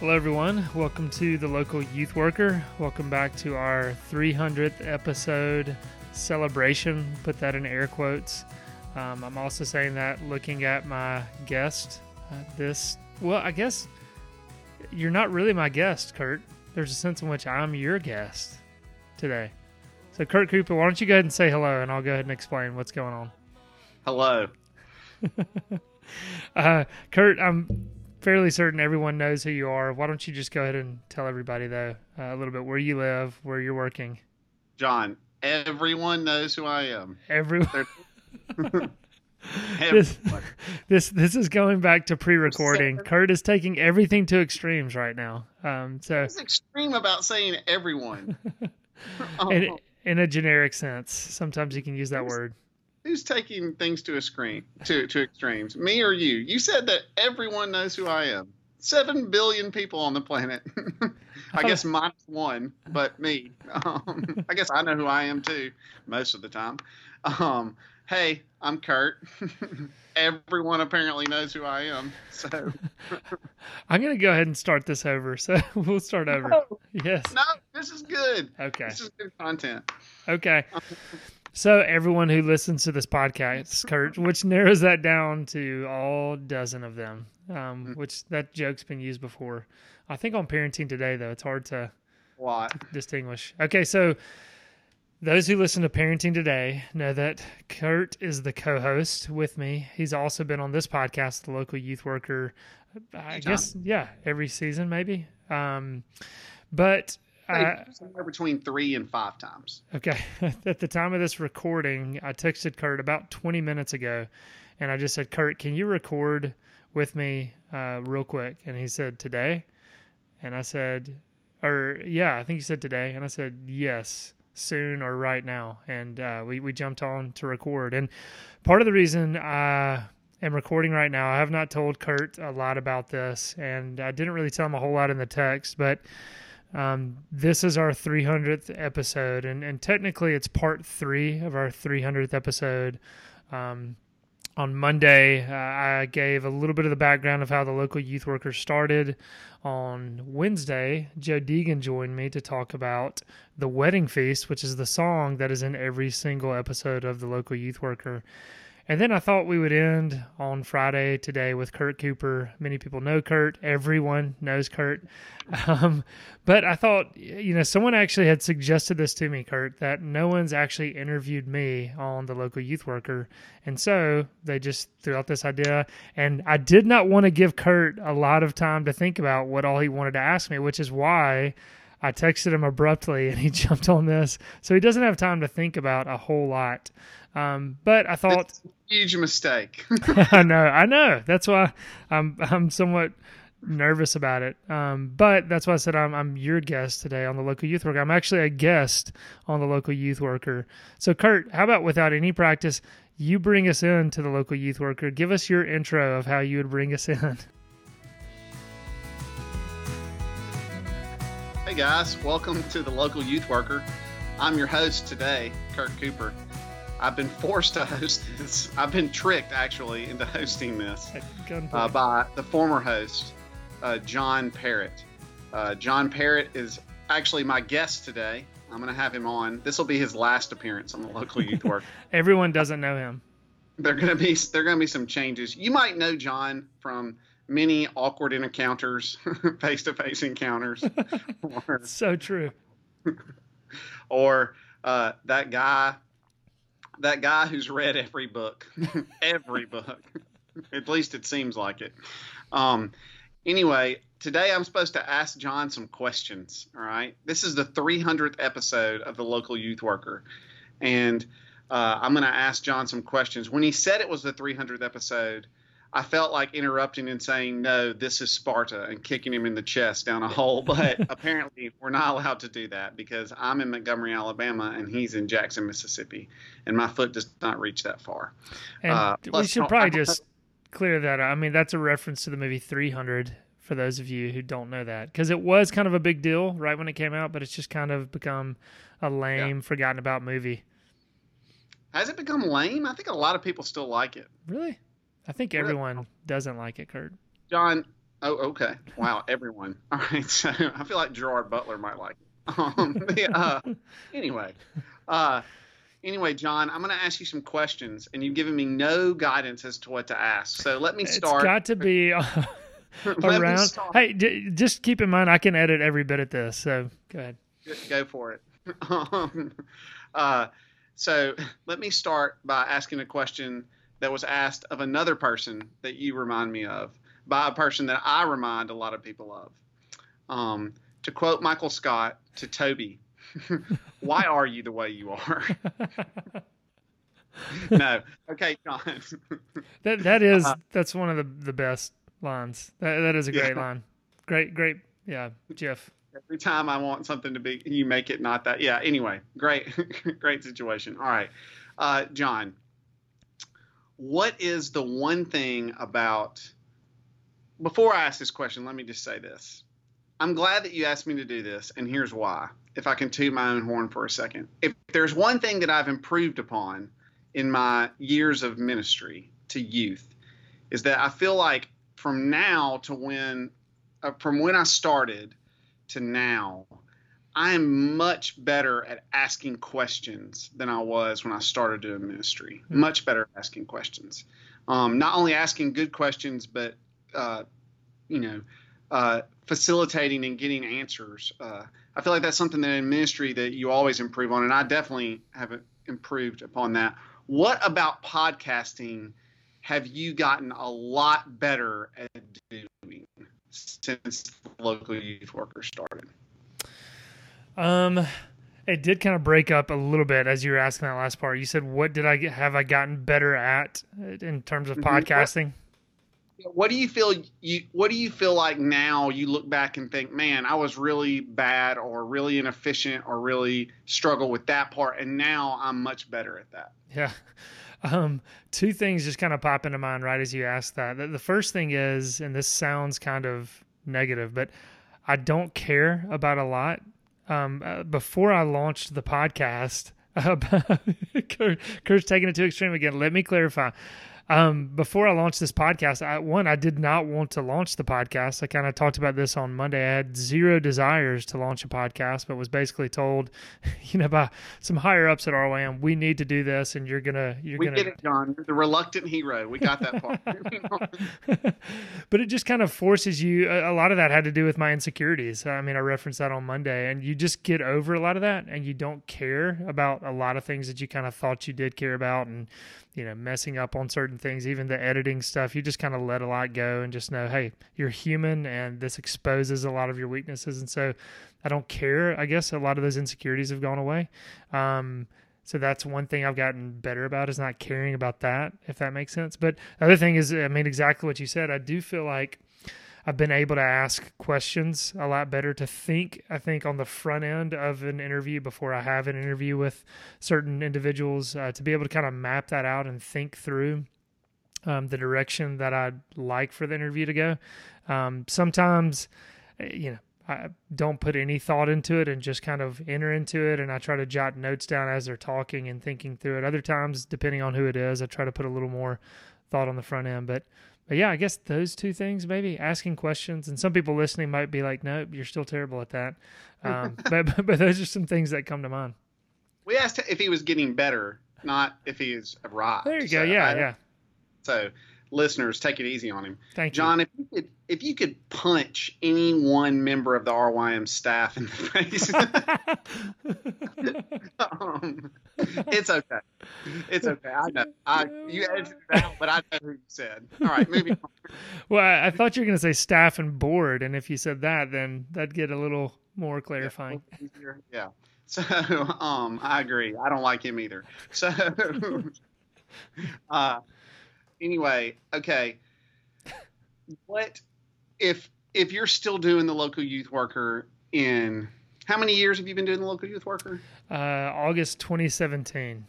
Hello, everyone. Welcome to the local youth worker. Welcome back to our 300th episode celebration. Put that in air quotes. Um, I'm also saying that looking at my guest. Uh, this, well, I guess you're not really my guest, Kurt. There's a sense in which I'm your guest today. So, Kurt Cooper, why don't you go ahead and say hello, and I'll go ahead and explain what's going on. Hello. uh, Kurt, I'm fairly certain everyone knows who you are. Why don't you just go ahead and tell everybody, though, uh, a little bit where you live, where you're working? John, everyone knows who I am. Everyone. this, this this is going back to pre-recording. Kurt is taking everything to extremes right now. Um, so it's extreme about saying everyone. in, in a generic sense, sometimes you can use that word. Who's taking things to a screen to to extremes? Me or you? You said that everyone knows who I am. Seven billion people on the planet. I guess minus one, but me. Um, I guess I know who I am too, most of the time. Um, hey, I'm Kurt. Everyone apparently knows who I am. So I'm going to go ahead and start this over. So we'll start over. No, yes. No, this is good. Okay. This is good content. Okay. So everyone who listens to this podcast, Kurt, which narrows that down to all dozen of them, um, mm-hmm. which that joke's been used before. I think on parenting today, though, it's hard to what distinguish. Okay, so those who listen to Parenting Today know that Kurt is the co host with me. He's also been on this podcast, the local youth worker, I guess, yeah, every season maybe. Um, but uh, somewhere between three and five times. Okay. At the time of this recording, I texted Kurt about 20 minutes ago and I just said, Kurt, can you record with me uh, real quick? And he said, Today? And I said, or yeah, I think he said today. And I said, Yes soon or right now. And uh, we, we jumped on to record. And part of the reason I am recording right now, I have not told Kurt a lot about this, and I didn't really tell him a whole lot in the text, but um, this is our 300th episode, and, and technically it's part three of our 300th episode. Um, on Monday, uh, I gave a little bit of the background of how the local youth workers started. On Wednesday, Joe Deegan joined me to talk about The Wedding Feast, which is the song that is in every single episode of the local youth worker. And then I thought we would end on Friday today with Kurt Cooper. Many people know Kurt. Everyone knows Kurt. Um, but I thought, you know, someone actually had suggested this to me, Kurt, that no one's actually interviewed me on the local youth worker. And so they just threw out this idea. And I did not want to give Kurt a lot of time to think about what all he wanted to ask me, which is why I texted him abruptly and he jumped on this. So he doesn't have time to think about a whole lot. Um, but I thought huge mistake. I know, I know. That's why I'm I'm somewhat nervous about it. Um, but that's why I said I'm I'm your guest today on the local youth worker. I'm actually a guest on the local youth worker. So Kurt, how about without any practice, you bring us in to the local youth worker. Give us your intro of how you would bring us in. Guys, welcome to the local youth worker. I'm your host today, Kurt Cooper. I've been forced to host this. I've been tricked actually into hosting this uh, by the former host, uh, John Perritt. Uh, John Perritt is actually my guest today. I'm going to have him on. This will be his last appearance on the local youth work. Everyone doesn't know him. There are going to be there are going to be some changes. You might know John from many awkward encounters, face to face encounters. or, so true. or uh, that guy that guy who's read every book, every book. At least it seems like it. Um, anyway, today I'm supposed to ask John some questions. All right, this is the 300th episode of the local youth worker, and uh, I'm going to ask John some questions. When he said it was the 300th episode, I felt like interrupting and saying, no, this is Sparta and kicking him in the chest down a hole. But apparently, we're not allowed to do that because I'm in Montgomery, Alabama, and he's in Jackson, Mississippi. And my foot does not reach that far. And uh, we should probably just clear that I mean, that's a reference to the movie 300 for those of you who don't know that because it was kind of a big deal right when it came out, but it's just kind of become a lame, yeah. forgotten about movie. Has it become lame? I think a lot of people still like it. Really? I think everyone doesn't like it, Kurt. John, Oh, okay. Wow, everyone. All right. So I feel like Gerard Butler might like it. Um, the, uh, anyway, uh, anyway, John, I'm going to ask you some questions, and you've given me no guidance as to what to ask. So let me start. It's got to be around. Hey, d- just keep in mind, I can edit every bit of this. So go ahead. Go for it. um, uh, so let me start by asking a question that was asked of another person that you remind me of by a person that I remind a lot of people of. Um, to quote Michael Scott to Toby, why are you the way you are? no. Okay, John. that that is uh, that's one of the the best lines. That that is a great yeah. line. Great, great. Yeah, Jeff. Every time I want something to be, you make it not that. Yeah. Anyway, great, great situation. All right, uh, John. What is the one thing about before I ask this question, let me just say this. I'm glad that you asked me to do this, and here's why. If I can toot my own horn for a second. If there's one thing that I've improved upon in my years of ministry to youth, is that I feel like from now to when, uh, from when I started to now, I am much better at asking questions than I was when I started doing ministry. Mm-hmm. Much better at asking questions. Um, not only asking good questions, but uh, you know, uh, facilitating and getting answers. Uh, I feel like that's something that in ministry that you always improve on, and I definitely have improved upon that. What about podcasting have you gotten a lot better at doing since the local youth worker started? Um, it did kind of break up a little bit as you were asking that last part. You said, "What did I get, have I gotten better at in terms of mm-hmm. podcasting?" what do you feel you what do you feel like now you look back and think man i was really bad or really inefficient or really struggle with that part and now i'm much better at that yeah um, two things just kind of pop into mind right as you ask that the first thing is and this sounds kind of negative but i don't care about a lot um, uh, before i launched the podcast Kurt, Kurt's taking it to extreme again. Let me clarify um, before I launched this podcast, I, one, I did not want to launch the podcast. I kind of talked about this on Monday. I had zero desires to launch a podcast, but was basically told, you know, by some higher ups at RYM, we need to do this, and you're gonna, you're we gonna. get it, John. You're the reluctant hero. We got that part. but it just kind of forces you. A, a lot of that had to do with my insecurities. I mean, I referenced that on Monday, and you just get over a lot of that, and you don't care about a lot of things that you kind of thought you did care about, and you know, messing up on certain things, even the editing stuff, you just kind of let a lot go and just know, hey, you're human and this exposes a lot of your weaknesses. And so I don't care. I guess a lot of those insecurities have gone away. Um, so that's one thing I've gotten better about is not caring about that, if that makes sense. But the other thing is, I mean, exactly what you said. I do feel like I've been able to ask questions a lot better to think, I think, on the front end of an interview before I have an interview with certain individuals uh, to be able to kind of map that out and think through um, the direction that I'd like for the interview to go. Um, sometimes, eh, you know, I don't put any thought into it and just kind of enter into it. And I try to jot notes down as they're talking and thinking through it. Other times, depending on who it is, I try to put a little more thought on the front end. But but yeah, I guess those two things maybe asking questions, and some people listening might be like, "Nope, you're still terrible at that." Um, but, but, those are some things that come to mind. We asked if he was getting better, not if he is arrived. There you go. Yeah, I, yeah. So listeners, take it easy on him. Thank John, you. if you could if you could punch any one member of the RYM staff in the face, um, it's okay. It's okay. I know. I you edited it out, but I know who you said. All right, moving on. Well, I thought you were going to say staff and board, and if you said that, then that'd get a little more clarifying. Yeah. yeah. So, um, I agree. I don't like him either. So, uh, anyway, okay. What if if you're still doing the local youth worker in how many years have you been doing the local youth worker? Uh, August 2017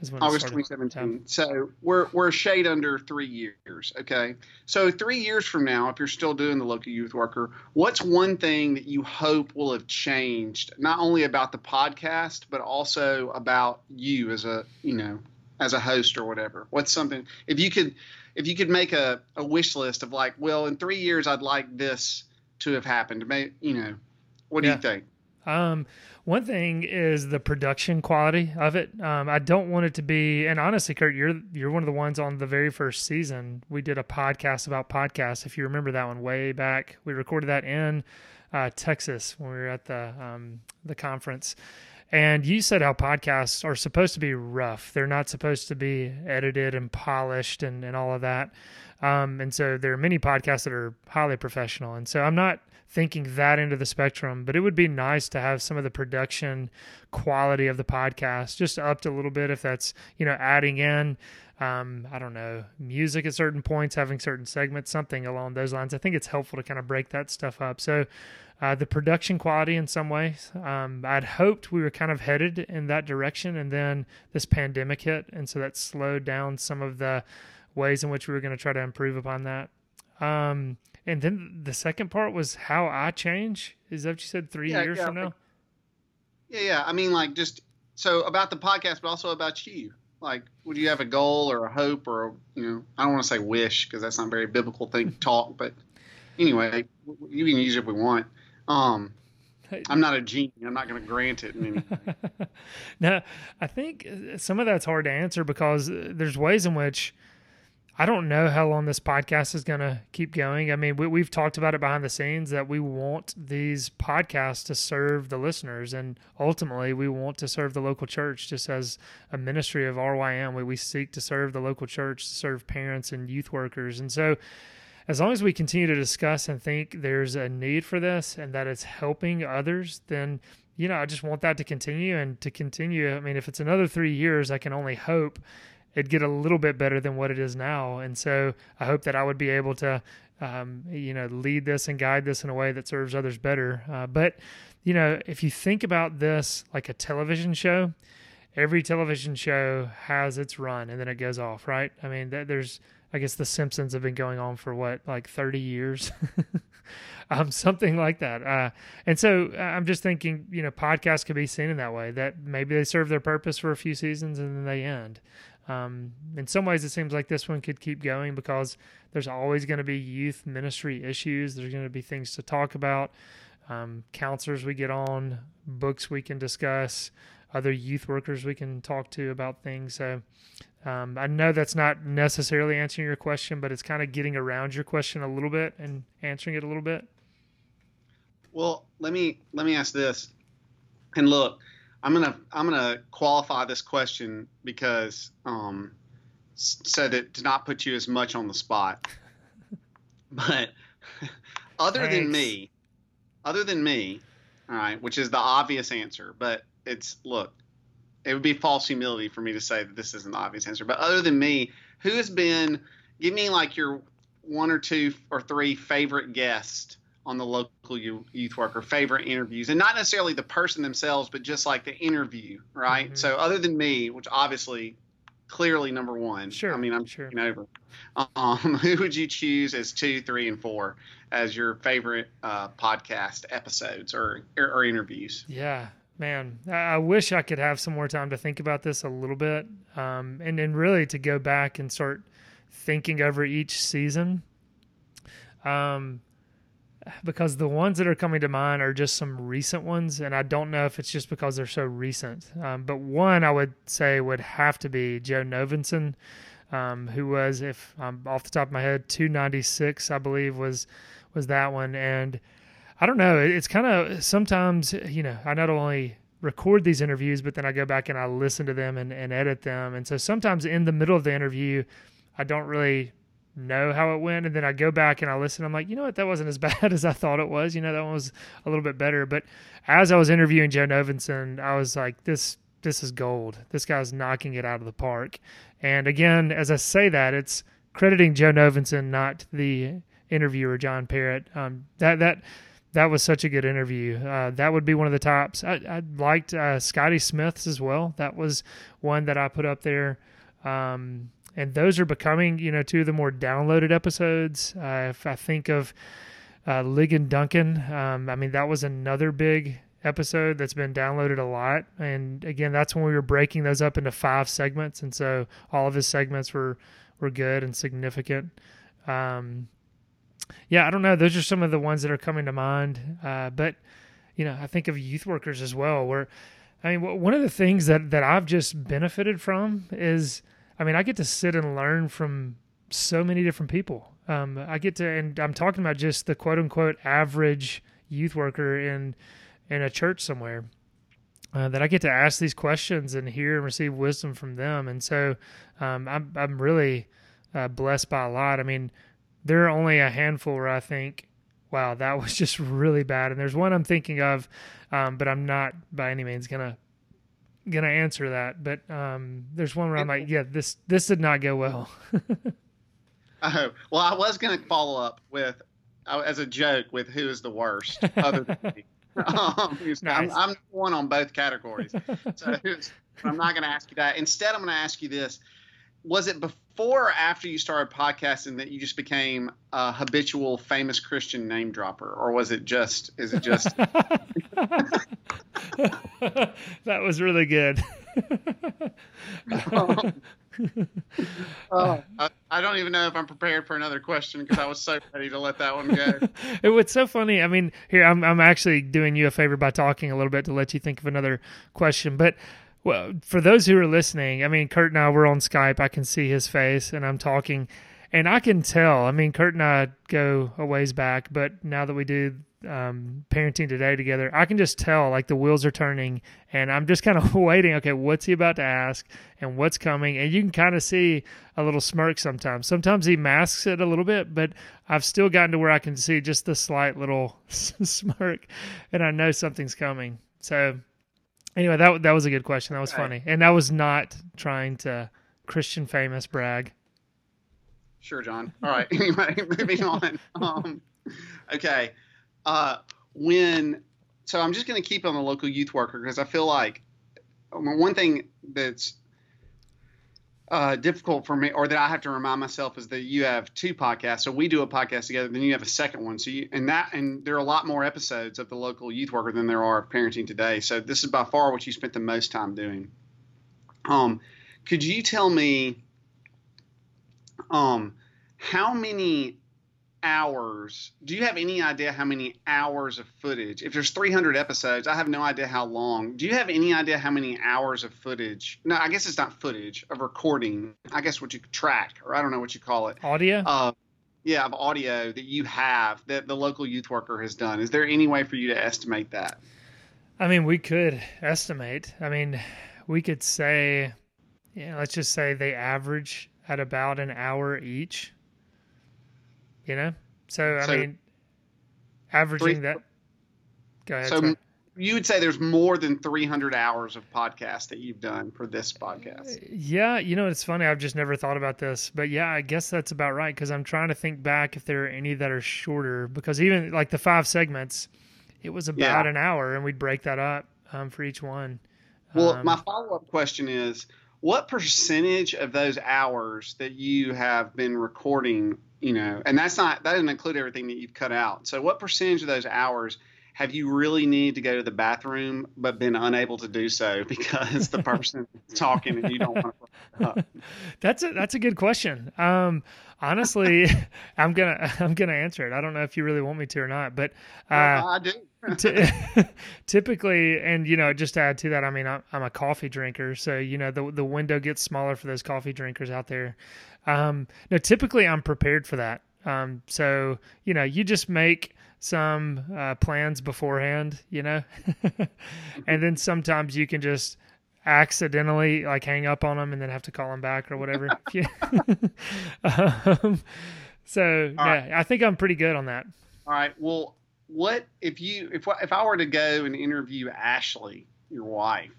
is when August 2017. So we're we're a shade under three years. Okay, so three years from now, if you're still doing the local youth worker, what's one thing that you hope will have changed, not only about the podcast, but also about you as a you know as a host or whatever? What's something if you could if you could make a, a wish list of like, well, in three years, I'd like this to have happened. May you know, what do Yeah. you think? Um, one thing is the production quality of it. Um, I don't want it to be, and honestly, Kurt, you're you're one of the ones on the very first season. We did a podcast about podcasts. If you remember that one way back, we recorded that in uh, Texas when we were at the um, the conference. And you said how podcasts are supposed to be rough. They're not supposed to be edited and polished and, and all of that. Um, and so there are many podcasts that are highly professional. And so I'm not thinking that into the spectrum, but it would be nice to have some of the production quality of the podcast just upped a little bit if that's, you know, adding in, um, I don't know, music at certain points, having certain segments, something along those lines. I think it's helpful to kind of break that stuff up. So, uh, the production quality in some ways. Um, I'd hoped we were kind of headed in that direction, and then this pandemic hit, and so that slowed down some of the ways in which we were going to try to improve upon that. Um, and then the second part was how I change. Is that what you said? Three Yeah, years yeah, from now? Yeah, yeah. I mean, like, just so about the podcast, but also about you. Like, would you have a goal or a hope or, a, you know, I don't want to say wish because that's not a very biblical thing to talk, but anyway, you can use it if we want. Um, I'm not a genie. I'm not going to grant it. no, I think uh, some of that's hard to answer because uh, there's ways in which I don't know how long this podcast is going to keep going. I mean, we, we've talked about it behind the scenes that we want these podcasts to serve the listeners, and ultimately, we want to serve the local church. Just as a ministry of RYM, we, we seek to serve the local church, serve parents and youth workers, and so as long as we continue to discuss and think there's a need for this and that it's helping others, then you know I just want that to continue and to continue. I mean, if it's another three years, I can only hope it'd get a little bit better than what it is now. And so I hope that I would be able to, um, you know, lead this and guide this in a way that serves others better. Uh, but you know, if you think about this like a television show, every television show has its run and then it goes off, right? I mean, th- there's I guess The Simpsons have been going on for what, like 30 years? um, something like that. Uh, and so uh, I'm just thinking, you know, podcasts could be seen in that way that maybe they serve their purpose for a few seasons and then they end. Um, in some ways, it seems like this one could keep going because there's always going to be youth ministry issues. There's going to be things to talk about, um, counselors we get on, books we can discuss, other youth workers we can talk to about things. So um, I know that's not necessarily answering your question, but it's kind of getting around your question a little bit and answering it a little bit. Well, let me let me ask this. And look, I'm gonna I'm gonna qualify this question because um, so that to not put you as much on the spot. But other than me, other than me, all right, which is the obvious answer, but it's look, it would be false humility for me to say that this isn't the obvious answer. But other than me, who has been? Give me like your one or two or three favorite guests on the local youth worker favorite interviews and not necessarily the person themselves but just like the interview right Mhm. so other than me which obviously clearly number one Sure, i mean i'm sure. over um, who would you choose as two three and four as your favorite uh, podcast episodes or, or or interviews Yeah, man. I I wish I could have some more time to think about this a little bit, um, and then really to go back and start thinking over each season. Um, because the ones that are coming to mind are just some recent ones, and I don't know if it's just because they're so recent. Um, but one I would say would have to be Joe Novenson, um, who was, if I'm off the top of my head, 296, I believe was was that one, and I don't know. It's kind of sometimes, you know, I not only record these interviews, but then I go back and I listen to them and, and edit them. And so sometimes in the middle of the interview, I don't really know how it went. And then I go back and I listen. I'm like, you know what? That wasn't as bad as I thought it was. You know, that one was a little bit better. But as I was interviewing Joe Novenson, I was like, this, this is gold. This guy's knocking it out of the park. And again, as I say that, it's crediting Joe Novenson, not the interviewer, John Perritt. Um, that, that, that was such a good interview. Uh, that would be one of the tops. I, I liked uh, Scotty Smith's as well. That was one that I put up there. Um, and those are becoming, you know, two of the more downloaded episodes. Uh, if I think of uh, Ligon Duncan, um, I mean, that was another big episode that's been downloaded a lot. And again, that's when we were breaking those up into five segments. And so all of his segments were were good and significant. Um, yeah, I don't know. Those are some of the ones that are coming to mind. Uh, but you know, I think of youth workers as well. Where, I mean, one of the things that that I've just benefited from is, I mean, I get to sit and learn from so many different people. Um, I get to, and I'm talking about just the quote unquote average youth worker in in a church somewhere. Uh, that I get to ask these questions and hear and receive wisdom from them, and so um, I'm I'm really uh, blessed by a lot. I mean, there are only a handful where I think, wow, that was just really bad. And there's one I'm thinking of, um, but I'm not by any means gonna gonna answer that. But um, there's one where I'm like, yeah, this this did not go well. oh well, I was gonna follow up with uh, as a joke with who is the worst other than me. Um, nice. I'm, I'm one on both categories, so I'm not going to ask you that. Instead, I'm going to ask you this: Was it before or after you started podcasting that you just became a habitual famous Christian name dropper, or was it just? Is it just? that was really good. um, uh, I, I, don't even know if I'm prepared for another question because I was so ready to let that one go. it was so funny. I mean, here I'm I'm actually doing you a favor by talking a little bit to let you think of another question. But well, for those who are listening, I mean, Kurt and I were on Skype. I can see his face, and I'm talking, and I can tell. I mean, Kurt and I go a ways back, but now that we do um, parenting today together, I can just tell like the wheels are turning, and I'm just kind of waiting. Okay, what's he about to ask, and what's coming? And you can kind of see a little smirk sometimes. Sometimes he masks it a little bit, but I've still gotten to where I can see just the slight little smirk, and I know something's coming. So, anyway, that that was a good question. That was funny, and that was not trying to Christian famous brag. Sure, John. All right. Anyway, moving on. Um, okay uh, when so I'm just going to keep on the local youth worker because I feel like um, one thing that's uh, difficult for me, or that I have to remind myself, is that you have two podcasts. So we do a podcast together, then you have a second one. So you and that and there are a lot more episodes of the local youth worker than there are of parenting today. So this is by far what you spent the most time doing. Um, could you tell me, um, how many hours. Do you have any idea how many hours of footage? If there's 300 episodes i have no idea how long. Do you have any idea how many hours of footage? No i guess it's not footage of recording. I guess what you track or i don't know what you call it. Audio? Uh, yeah of audio that you have that the local youth worker has done. Is there any way for you to estimate that? I mean we could estimate. I mean we could say yeah let's just say they average at about an hour each you know, so, so I mean, averaging three, that. Go ahead. So sorry. you would say there's more than 300 hours of podcast that you've done for this podcast. Yeah, you know it's funny. I've just never thought about this, but yeah, I guess that's about right because I'm trying to think back if there are any that are shorter. Because even like the five segments, it was about yeah. an hour, and we'd break that up um, for each one. Well, um, my follow up question is what percentage of those hours that you have been recording you know, and that's not that doesn't include everything that you've cut out. So, what percentage of those hours have you really need to go to the bathroom but been unable to do so because the person is talking and you don't want to? that's a that's a good question. Um, honestly, I'm gonna I'm gonna answer it. I don't know if you really want me to or not, but uh, I do. typically, and you know, just to add to that, I mean, I'm, I'm, a coffee drinker, so you know, the the window gets smaller for those coffee drinkers out there. Um, no, typically I'm prepared for that. Um, so you know, you just make some uh, plans beforehand, you know, and then sometimes you can just accidentally like hang up on them and then have to call them back or whatever. um, so yeah, right. I think I'm pretty good on that. All right. Well, what if you if if I were to go and interview Ashley, your wife,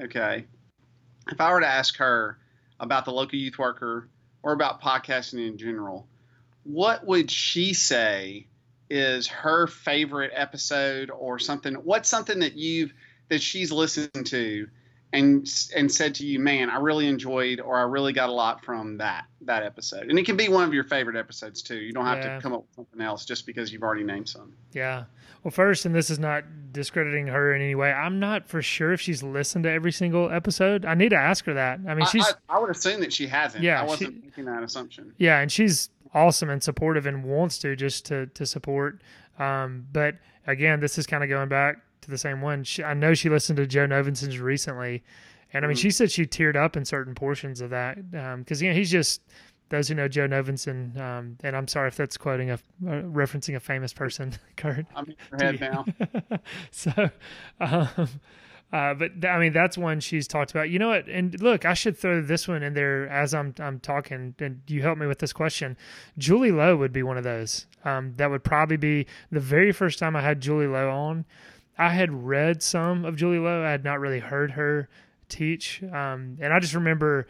okay? If I were to ask her about the local youth worker or about podcasting in general, what would she say is her favorite episode or something? What's something that you've that she's listened to and and said to you, "Man, I really enjoyed, or I really got a lot from that that episode." And it can be one of your favorite episodes too. You don't have Yeah. to come up with something else just because you've already named some. Yeah. Well, first, and this is not discrediting her in any way. I'm not for sure if she's listened to every single episode. I need to ask her that. I mean, I, she's I, I would assume that she hasn't. Yeah, I wasn't she- making that assumption. yeah, and she's awesome and supportive and wants to just to to support. Um, but again, this is kind of going back to the same one. She, I know she listened to Joe Novenson's recently, and I mean, Mhm. she said she teared up in certain portions of that because you know he's just those who know Joe Novinson. Um, and I'm sorry if that's quoting a uh, referencing a famous person, Kurt. I'm in your head now. so, um, uh, but th- I mean, that's one she's talked about. You know what? And look, I should throw this one in there as I'm I'm talking, and you help me with this question. Julie Lowe would be one of those. Um, that would probably be the very first time I had Julie Lowe on. I had read some of Julie Lowe. I had not really heard her teach, um, and I just remember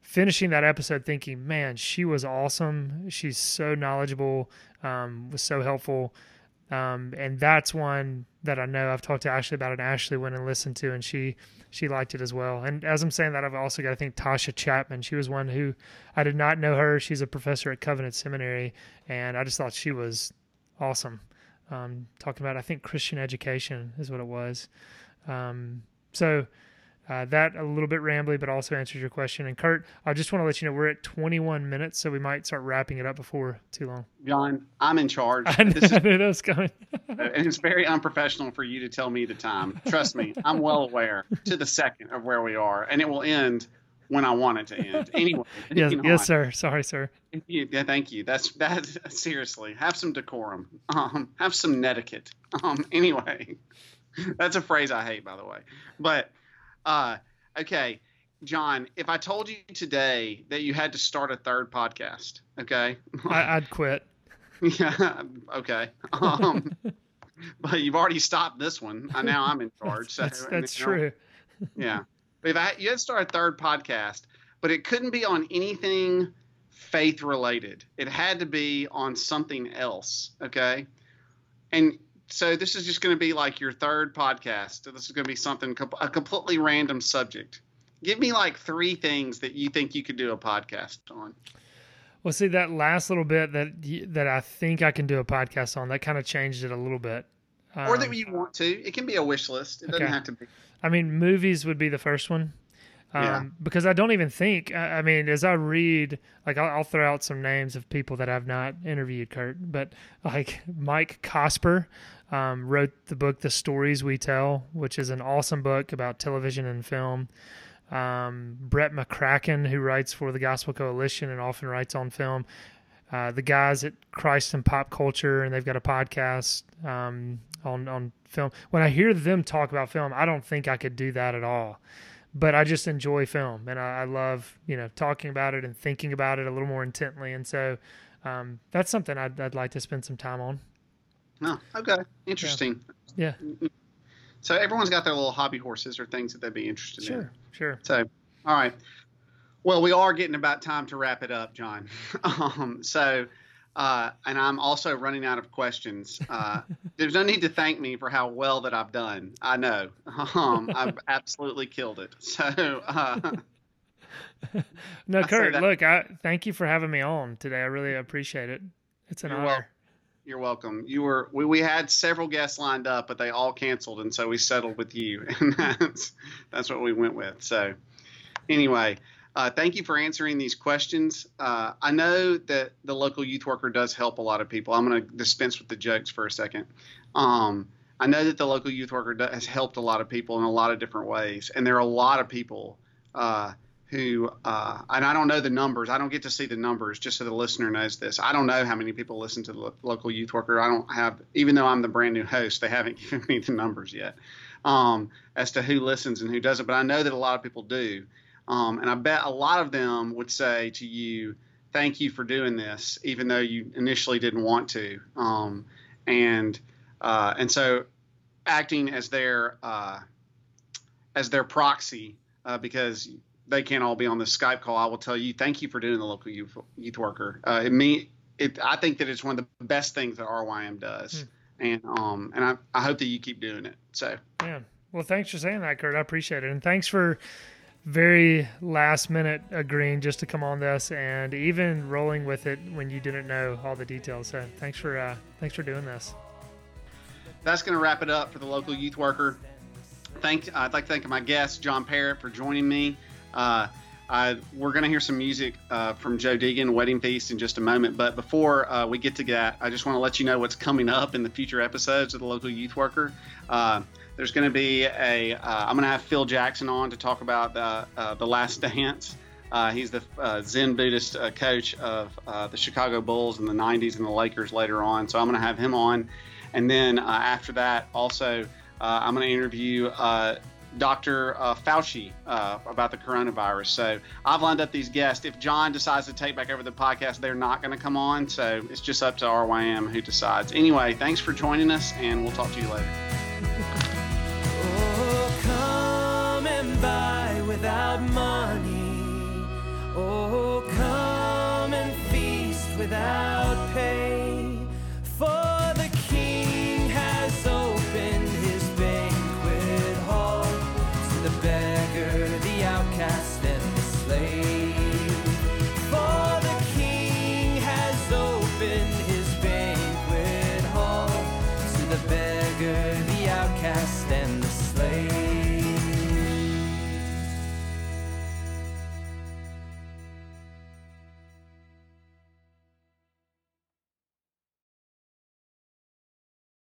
finishing that episode thinking, man, she was awesome. She's so knowledgeable, um, was so helpful. Um, and that's one that I know I've talked to Ashley about, and Ashley went and listened to, and she she liked it as well. And as I'm saying that, I've also got to think Tasha Chapman. She was one who I did not know her. She's a professor at Covenant Seminary, and I just thought she was awesome. Um, talking about, I think Christian education is what it was. Um, so uh, that a little bit rambly, but also answers your question. And Kurt, I just want to let you know we're at 21 minutes, so we might start wrapping it up before too long. John, I'm in charge. I knew, This is I knew that was coming. and it's very unprofessional for you to tell me the time. Trust me, I'm well aware to the second of where we are, and it will end when I want it to end. Anyway, yes, yes, on. sir. Sorry, sir. Yeah, thank you. That's that. Seriously, have some decorum. Um, have some netiquette. Um, anyway, that's a phrase I hate, by the way. But uh, okay, John, if I told you today that you had to start a third podcast, okay, I, I'd quit. yeah, okay. Um, but you've already stopped this one. Now I'm in charge. So, That's, that's you know, true. Yeah. But if I, you had to start a third podcast, but it couldn't be on anything faith related. It had to be on something else. Okay. And so this is just going to be like your third podcast. This is going to be something, a completely random subject. Give me like three things that you think you could do a podcast on. Well, see that last little bit that that I think I can do a podcast on that kind of changed it a little bit. or Um, that you want to. It can be a wish list. It doesn't Okay. have to be. I mean, movies would be the first one. Um, Yeah. Because I don't even think, I, I mean, as I read, like, I'll, I'll throw out some names of people that I've not interviewed, Kurt, but like Mike Cosper um, wrote the book, The Stories We Tell, which is an awesome book about television and film. Um, Brett McCracken, who writes for the Gospel Coalition and often writes on film. Uh, the guys at Christ and Pop Culture, and they've got a podcast um, on on film. When I hear them talk about film, I don't think I could do that at all. But I just enjoy film, and I, I love you know talking about it and thinking about it a little more intently. And so um, that's something I'd, I'd like to spend some time on. Oh, okay. Interesting. Yeah. So everyone's got their little hobby horses or things that they'd be interested in. Sure, sure. So, all right. Well, we are getting about time to wrap it up, John. um, so, uh, and I'm also running out of questions. Uh, there's no need to thank me for how well that I've done. I know. Um, I've absolutely killed it. So, uh, No, I Kurt, look, I thank you for having me on today. I really appreciate it. It's an You're honor. welcome. you're welcome. You were we, we had several guests lined up, but they all canceled, and so we settled with you, and that's that's what we went with. So, anyway, uh, thank you for answering these questions. Uh, I know that the local youth worker does help a lot of people. I'm going to dispense with the jokes for a second. Um, I know that the local youth worker has helped a lot of people in a lot of different ways, and there are a lot of people uh, who, uh, and I don't know the numbers. I don't get to see the numbers, just so the listener knows this. I don't know how many people listen to the lo- local youth worker. I don't have, even though I'm the brand new host, they haven't given me the numbers yet um, as to who listens and who doesn't. But I know that a lot of people do. Um, and I bet a lot of them would say to you, thank you for doing this, even though you initially didn't want to. Um, and, uh, and so acting as their, uh, as their proxy, uh, because they can't all be on the Skype call, I will tell you, thank you for doing the local youth, youth worker. Uh, it me, it, I think that it's one of the best things that RYM does. And, um, and I, I hope that you keep doing it. So, Man, Well, thanks for saying that, Kurt. I appreciate it, and thanks for very last minute agreeing just to come on this and even rolling with it when you didn't know all the details. So thanks for uh, thanks for doing this. That's going to wrap it up for the local youth worker. Thank I'd like to thank my guest John Perritt for joining me. Uh, I, we're going to hear some music uh, from Joe Deegan, Wedding Feast, in just a moment. But before uh, we get to that, I just want to let you know what's coming up in the future episodes of the local youth worker. Uh, there's going to be a. am going to have Phil Jackson on to talk about the uh, the Last Dance. Uh, he's the uh, Zen Buddhist coach of the Chicago Bulls in the 90s and the Lakers later on. So I'm going to have him on, and then after that, also I'm going to interview Dr. Uh, Fauci uh, about the coronavirus. So I've lined up these guests. If John decides to take back over the podcast, they're not going to come on. So it's just up to RYM who decides. Anyway, thanks for joining us, and we'll talk to you later. Without money. Oh, come and feast without